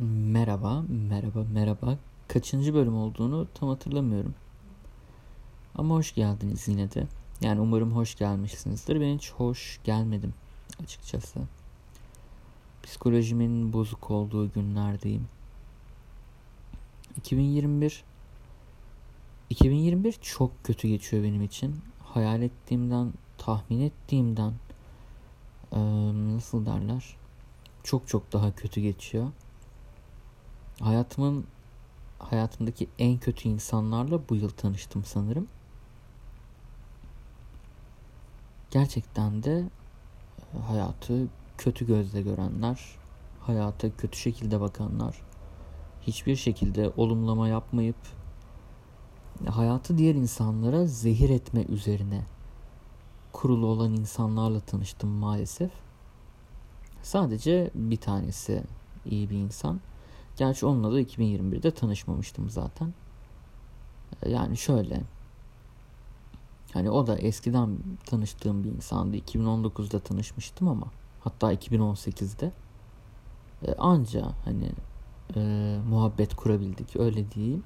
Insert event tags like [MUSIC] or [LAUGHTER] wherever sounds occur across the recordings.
Merhaba, merhaba, merhaba. Kaçıncı bölüm olduğunu tam hatırlamıyorum. Ama hoş geldiniz yine de. Yani umarım hoş gelmişsinizdir. Ben hiç hoş gelmedim açıkçası. Psikolojimin bozuk olduğu günlerdeyim. 2021 2021 çok kötü geçiyor benim için. Hayal ettiğimden, tahmin ettiğimden nasıl derler? Çok çok daha kötü geçiyor hayatımın hayatımdaki en kötü insanlarla bu yıl tanıştım sanırım. Gerçekten de e, hayatı kötü gözle görenler, hayata kötü şekilde bakanlar, hiçbir şekilde olumlama yapmayıp hayatı diğer insanlara zehir etme üzerine kurulu olan insanlarla tanıştım maalesef. Sadece bir tanesi iyi bir insan. Gerçi onunla da 2021'de tanışmamıştım zaten. Ee, yani şöyle. Hani o da eskiden tanıştığım bir insandı. 2019'da tanışmıştım ama hatta 2018'de ee, anca hani e, muhabbet kurabildik öyle diyeyim.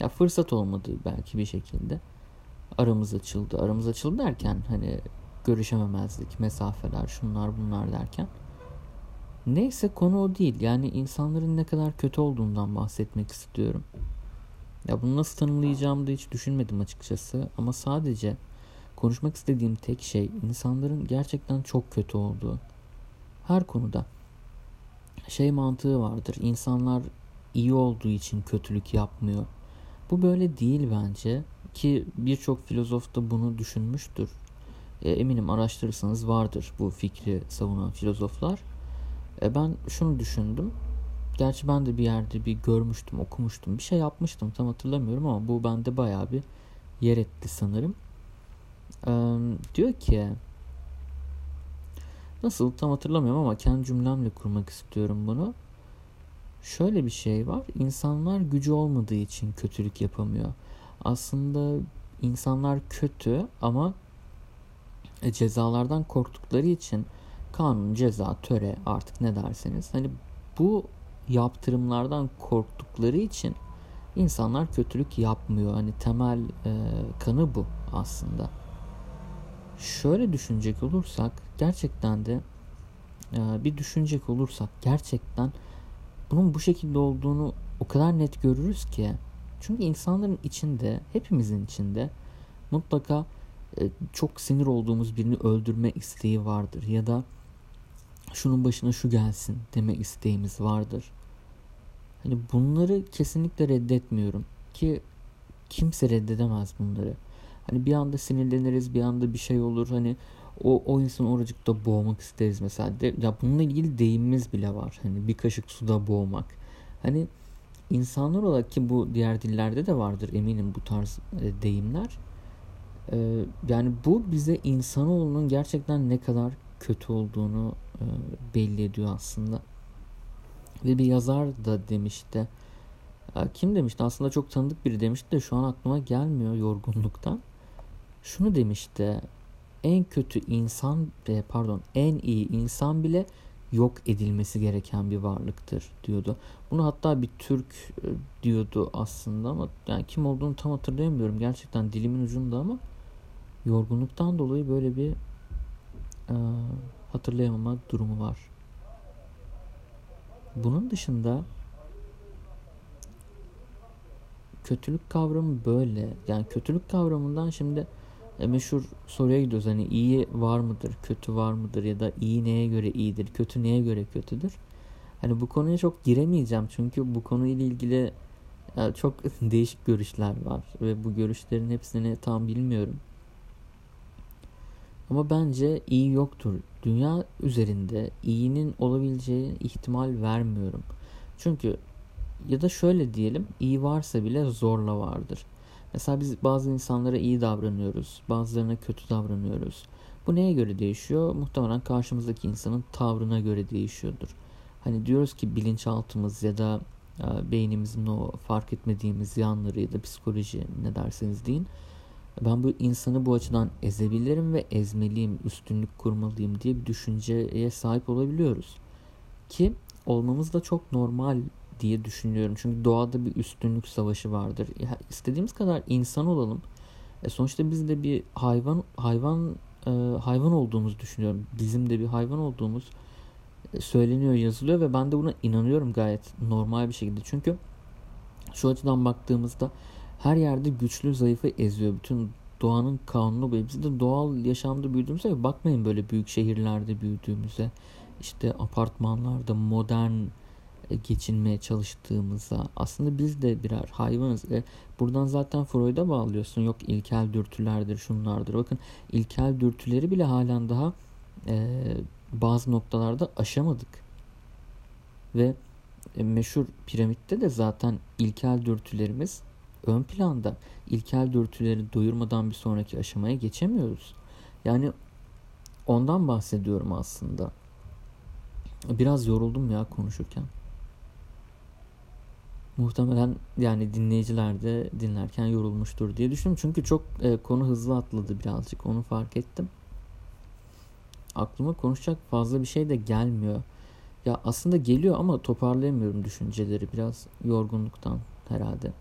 Ya fırsat olmadı belki bir şekilde. Aramız açıldı. Aramız açıldı derken hani görüşememezlik, mesafeler, şunlar bunlar derken Neyse konu o değil. Yani insanların ne kadar kötü olduğundan bahsetmek istiyorum. Ya bunu nasıl tanımlayacağımı da hiç düşünmedim açıkçası. Ama sadece konuşmak istediğim tek şey insanların gerçekten çok kötü olduğu. Her konuda. Şey mantığı vardır. İnsanlar iyi olduğu için kötülük yapmıyor. Bu böyle değil bence. Ki birçok filozof da bunu düşünmüştür. E, eminim araştırırsanız vardır bu fikri savunan filozoflar. E ben şunu düşündüm. Gerçi ben de bir yerde bir görmüştüm, okumuştum. Bir şey yapmıştım tam hatırlamıyorum ama bu bende bayağı bir yer etti sanırım. Ee, diyor ki nasıl tam hatırlamıyorum ama kendi cümlemle kurmak istiyorum bunu. Şöyle bir şey var. İnsanlar gücü olmadığı için kötülük yapamıyor. Aslında insanlar kötü ama cezalardan korktukları için kanun, ceza, töre artık ne derseniz hani bu yaptırımlardan korktukları için insanlar kötülük yapmıyor. Hani temel e, kanı bu aslında. Şöyle düşünecek olursak gerçekten de e, bir düşünecek olursak gerçekten bunun bu şekilde olduğunu o kadar net görürüz ki çünkü insanların içinde hepimizin içinde mutlaka e, çok sinir olduğumuz birini öldürme isteği vardır ya da şunun başına şu gelsin deme isteğimiz vardır. Hani bunları kesinlikle reddetmiyorum ki kimse reddedemez bunları. Hani bir anda sinirleniriz, bir anda bir şey olur. Hani o, o insan oracıkta boğmak isteriz mesela. De, ya bununla ilgili deyimimiz bile var. Hani bir kaşık suda boğmak. Hani insanlar olarak ki bu diğer dillerde de vardır eminim bu tarz e, deyimler. E, yani bu bize insanoğlunun gerçekten ne kadar kötü olduğunu e, belli ediyor aslında. Ve bir yazar da demişti. E, kim demişti? Aslında çok tanıdık biri demişti de şu an aklıma gelmiyor yorgunluktan. Şunu demişti. En kötü insan e, pardon en iyi insan bile yok edilmesi gereken bir varlıktır diyordu. Bunu hatta bir Türk diyordu aslında ama yani kim olduğunu tam hatırlayamıyorum. Gerçekten dilimin ucunda ama yorgunluktan dolayı böyle bir hatırlayamama durumu var. Bunun dışında kötülük kavramı böyle. Yani kötülük kavramından şimdi e, meşhur soruya gidiyoruz. Hani iyi var mıdır, kötü var mıdır ya da iyi neye göre iyidir, kötü neye göre kötüdür. Hani bu konuya çok giremeyeceğim çünkü bu konuyla ilgili e, çok [LAUGHS] değişik görüşler var ve bu görüşlerin hepsini tam bilmiyorum. Ama bence iyi yoktur. Dünya üzerinde iyinin olabileceği ihtimal vermiyorum. Çünkü ya da şöyle diyelim iyi varsa bile zorla vardır. Mesela biz bazı insanlara iyi davranıyoruz. Bazılarına kötü davranıyoruz. Bu neye göre değişiyor? Muhtemelen karşımızdaki insanın tavrına göre değişiyordur. Hani diyoruz ki bilinçaltımız ya da e, beynimizin o fark etmediğimiz yanları ya da psikoloji ne derseniz deyin ben bu insanı bu açıdan ezebilirim ve ezmeliyim, üstünlük kurmalıyım diye bir düşünceye sahip olabiliyoruz. Ki olmamız da çok normal diye düşünüyorum. Çünkü doğada bir üstünlük savaşı vardır. Ya, istediğimiz kadar insan olalım. E sonuçta biz de bir hayvan hayvan e, hayvan olduğumuzu düşünüyorum. Bizim de bir hayvan olduğumuz e, söyleniyor, yazılıyor ve ben de buna inanıyorum gayet normal bir şekilde. Çünkü şu açıdan baktığımızda her yerde güçlü zayıfı eziyor. Bütün doğanın kanunu bu. Biz de doğal yaşamda büyüdüğümüzde bakmayın böyle büyük şehirlerde büyüdüğümüze. işte apartmanlarda modern e, geçinmeye çalıştığımızda aslında biz de birer hayvanız. E, buradan zaten Freud'a bağlıyorsun. Yok ilkel dürtülerdir, şunlardır. Bakın ilkel dürtüleri bile halen daha e, bazı noktalarda aşamadık. Ve e, meşhur piramitte de zaten ilkel dürtülerimiz ön planda. İlkel dürtüleri doyurmadan bir sonraki aşamaya geçemiyoruz. Yani ondan bahsediyorum aslında. Biraz yoruldum ya konuşurken. Muhtemelen yani dinleyiciler de dinlerken yorulmuştur diye düşünüyorum. Çünkü çok e, konu hızlı atladı birazcık onu fark ettim. Aklıma konuşacak fazla bir şey de gelmiyor. Ya aslında geliyor ama toparlayamıyorum düşünceleri biraz yorgunluktan herhalde.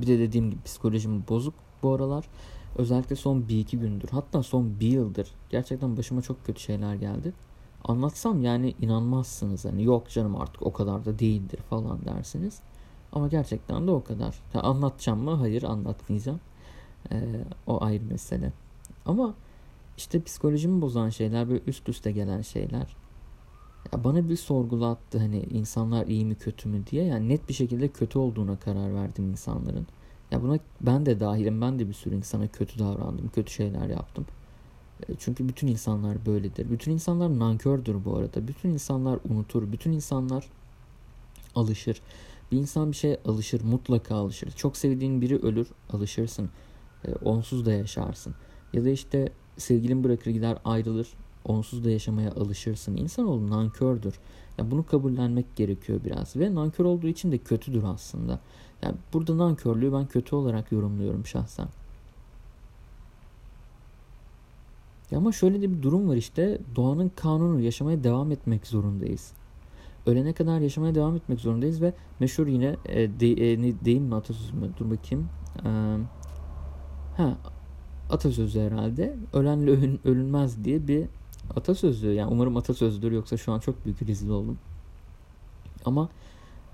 Bir de dediğim gibi psikolojim bozuk bu aralar. Özellikle son bir iki gündür hatta son bir yıldır gerçekten başıma çok kötü şeyler geldi. Anlatsam yani inanmazsınız hani yok canım artık o kadar da değildir falan dersiniz. Ama gerçekten de o kadar. Ya anlatacağım mı? Hayır anlatmayacağım. Ee, o ayrı mesele. Ama işte psikolojimi bozan şeyler böyle üst üste gelen şeyler. Ya bana bir sorgulattı hani insanlar iyi mi kötü mü diye. Yani net bir şekilde kötü olduğuna karar verdim insanların. Ya buna ben de dahilim. Ben de bir sürü insana kötü davrandım. Kötü şeyler yaptım. E, çünkü bütün insanlar böyledir. Bütün insanlar nankördür bu arada. Bütün insanlar unutur. Bütün insanlar alışır. Bir insan bir şeye alışır. Mutlaka alışır. Çok sevdiğin biri ölür. Alışırsın. E, onsuz da yaşarsın. Ya da işte sevgilin bırakır gider ayrılır. Onsuz da yaşamaya alışırsın. İnsanoğlu nankördür. Ya bunu kabullenmek gerekiyor biraz. Ve nankör olduğu için de kötüdür aslında. Yani burada nankörlüğü ben kötü olarak yorumluyorum şahsen. Ya ama şöyle de bir durum var işte. Doğanın kanunu yaşamaya devam etmek zorundayız. Ölene kadar yaşamaya devam etmek zorundayız ve meşhur yine e, de, e, deyim mi atasözü mü? Dur bakayım. E, ha atasözü herhalde. Ölenle ölün, ölünmez diye bir atasözü. Yani umarım atasözüdür yoksa şu an çok büyük rezil oldum. Ama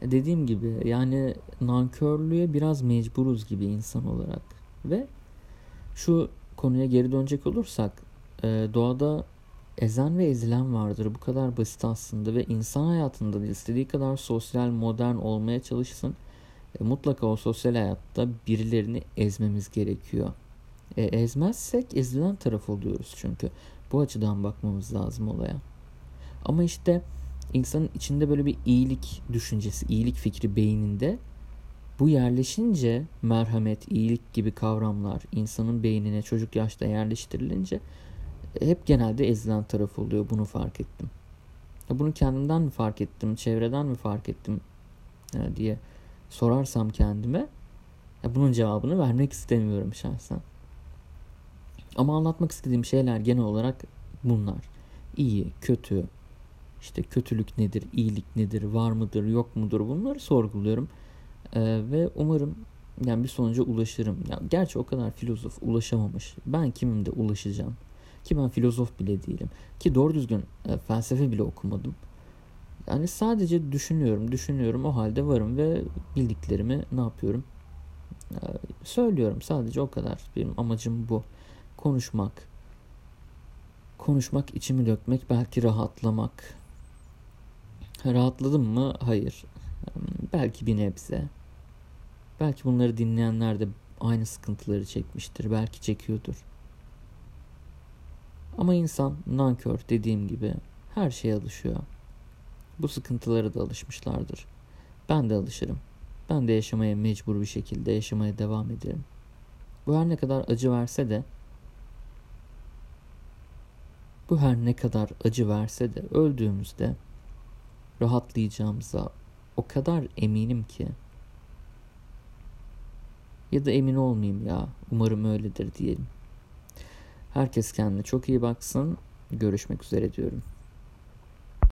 dediğim gibi yani nankörlüğe biraz mecburuz gibi insan olarak. Ve şu konuya geri dönecek olursak e, doğada ezen ve ezilen vardır. Bu kadar basit aslında ve insan hayatında da istediği kadar sosyal modern olmaya çalışsın. E, mutlaka o sosyal hayatta birilerini ezmemiz gerekiyor. E, ezmezsek ezilen taraf oluyoruz çünkü. Bu açıdan bakmamız lazım olaya. Ama işte insanın içinde böyle bir iyilik düşüncesi, iyilik fikri beyninde bu yerleşince merhamet, iyilik gibi kavramlar insanın beynine çocuk yaşta yerleştirilince hep genelde ezilen taraf oluyor. Bunu fark ettim. Bunu kendimden mi fark ettim, çevreden mi fark ettim diye sorarsam kendime bunun cevabını vermek istemiyorum şahsen. Ama anlatmak istediğim şeyler genel olarak bunlar. İyi, kötü, işte kötülük nedir, iyilik nedir, var mıdır, yok mudur bunları sorguluyorum. Ee, ve umarım yani bir sonuca ulaşırım. Ya, gerçi o kadar filozof ulaşamamış. Ben kimim de ulaşacağım. Ki ben filozof bile değilim. Ki doğru düzgün e, felsefe bile okumadım. Yani sadece düşünüyorum, düşünüyorum o halde varım ve bildiklerimi ne yapıyorum? E, söylüyorum sadece o kadar. Benim amacım bu. Konuşmak. Konuşmak, içimi dökmek, belki rahatlamak. Rahatladım mı? Hayır. Belki bir nebze. Belki bunları dinleyenler de aynı sıkıntıları çekmiştir. Belki çekiyordur. Ama insan nankör dediğim gibi her şeye alışıyor. Bu sıkıntılara da alışmışlardır. Ben de alışırım. Ben de yaşamaya mecbur bir şekilde yaşamaya devam ederim. Bu her ne kadar acı verse de bu her ne kadar acı verse de öldüğümüzde rahatlayacağımıza o kadar eminim ki. Ya da emin olmayayım ya. Umarım öyledir diyelim. Herkes kendine çok iyi baksın. Görüşmek üzere diyorum.